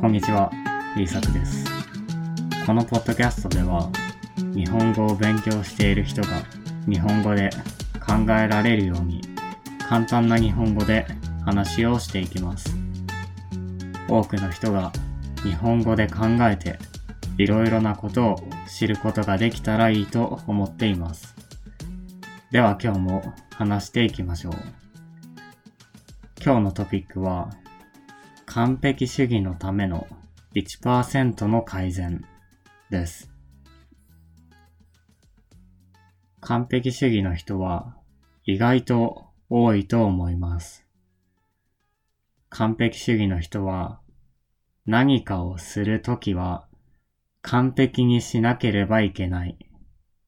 こんにちは、イーサクです。このポッドキャストでは、日本語を勉強している人が日本語で考えられるように簡単な日本語で話をしていきます。多くの人が日本語で考えていろいろなことを知ることができたらいいと思っています。では今日も話していきましょう。今日のトピックは完璧主義のための1%の改善です。完璧主義の人は意外と多いと思います。完璧主義の人は何かをするときは完璧にしなければいけない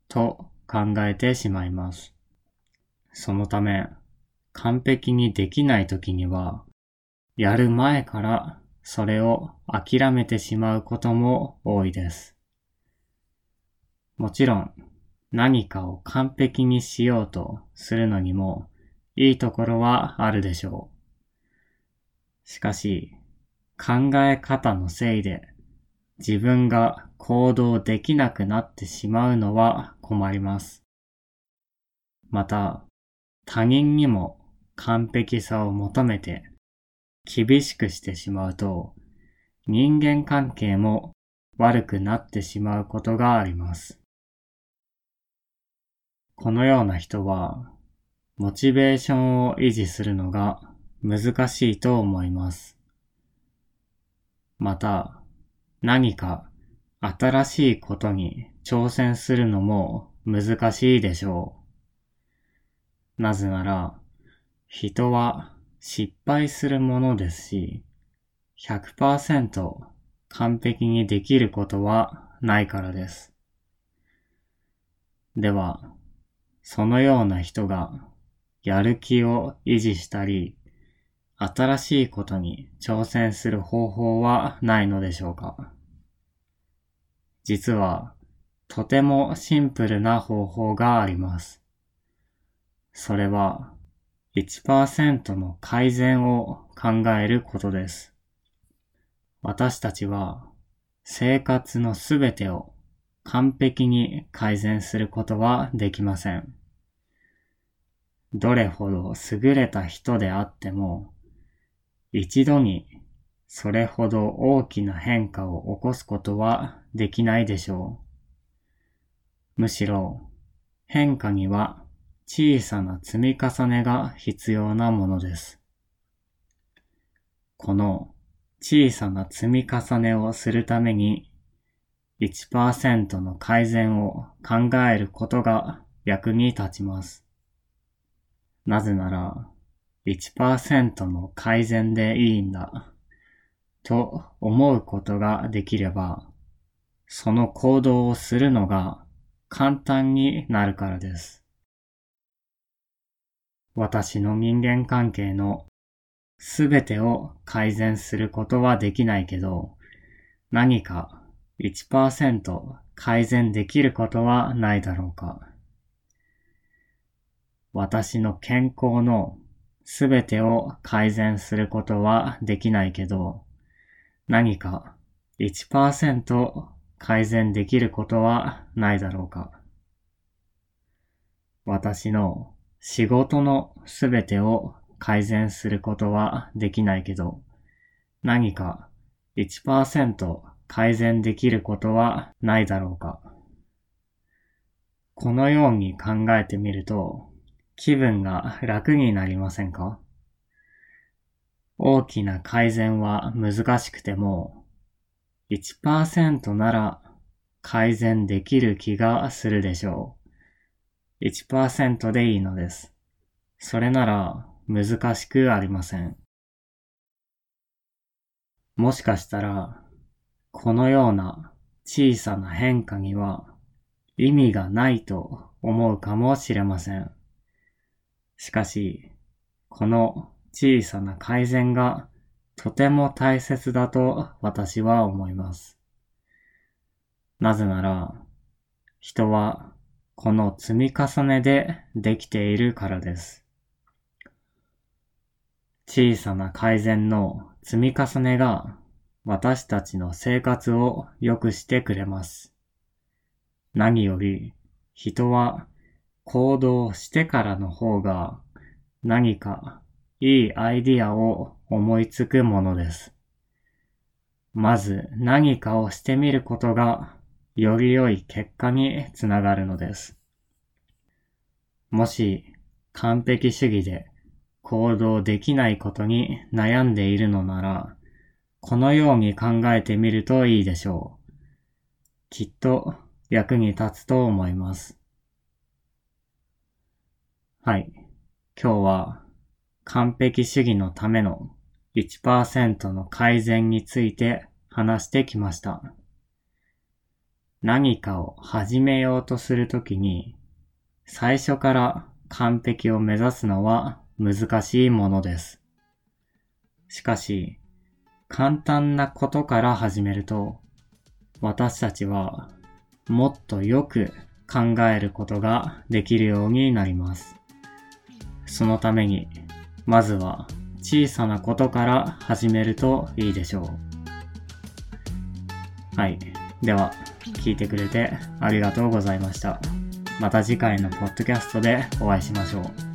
と考えてしまいます。そのため完璧にできないときにはやる前からそれを諦めてしまうことも多いです。もちろん何かを完璧にしようとするのにもいいところはあるでしょう。しかし考え方のせいで自分が行動できなくなってしまうのは困ります。また他人にも完璧さを求めて厳しくしてしまうと人間関係も悪くなってしまうことがあります。このような人はモチベーションを維持するのが難しいと思います。また何か新しいことに挑戦するのも難しいでしょう。なぜなら人は失敗するものですし、100%完璧にできることはないからです。では、そのような人がやる気を維持したり、新しいことに挑戦する方法はないのでしょうか実は、とてもシンプルな方法があります。それは、1%の改善を考えることです。私たちは生活のすべてを完璧に改善することはできません。どれほど優れた人であっても、一度にそれほど大きな変化を起こすことはできないでしょう。むしろ変化には小さな積み重ねが必要なものです。この小さな積み重ねをするために1%の改善を考えることが役に立ちます。なぜなら1%の改善でいいんだと思うことができればその行動をするのが簡単になるからです。私の人間関係のすべてを改善することはできないけど、何か1%改善できることはないだろうか。私の健康のすべてを改善することはできないけど、何か1%改善できることはないだろうか。私の仕事のすべてを改善することはできないけど、何か1%改善できることはないだろうか。このように考えてみると、気分が楽になりませんか？大きな改善は難しくても、1%なら改善できる気がするでしょう。1%でいいのです。それなら難しくありません。もしかしたら、このような小さな変化には意味がないと思うかもしれません。しかし、この小さな改善がとても大切だと私は思います。なぜなら、人はこの積み重ねでできているからです。小さな改善の積み重ねが私たちの生活を良くしてくれます。何より人は行動してからの方が何かいいアイディアを思いつくものです。まず何かをしてみることがより良い結果につながるのです。もし完璧主義で行動できないことに悩んでいるのなら、このように考えてみるといいでしょう。きっと役に立つと思います。はい。今日は完璧主義のための1%の改善について話してきました。何かを始めようとするときに最初から完璧を目指すのは難しいものです。しかし、簡単なことから始めると、私たちはもっとよく考えることができるようになります。そのために、まずは小さなことから始めるといいでしょう。はい。では、聞いてくれてありがとうございました。また次回のポッドキャストでお会いしましょう。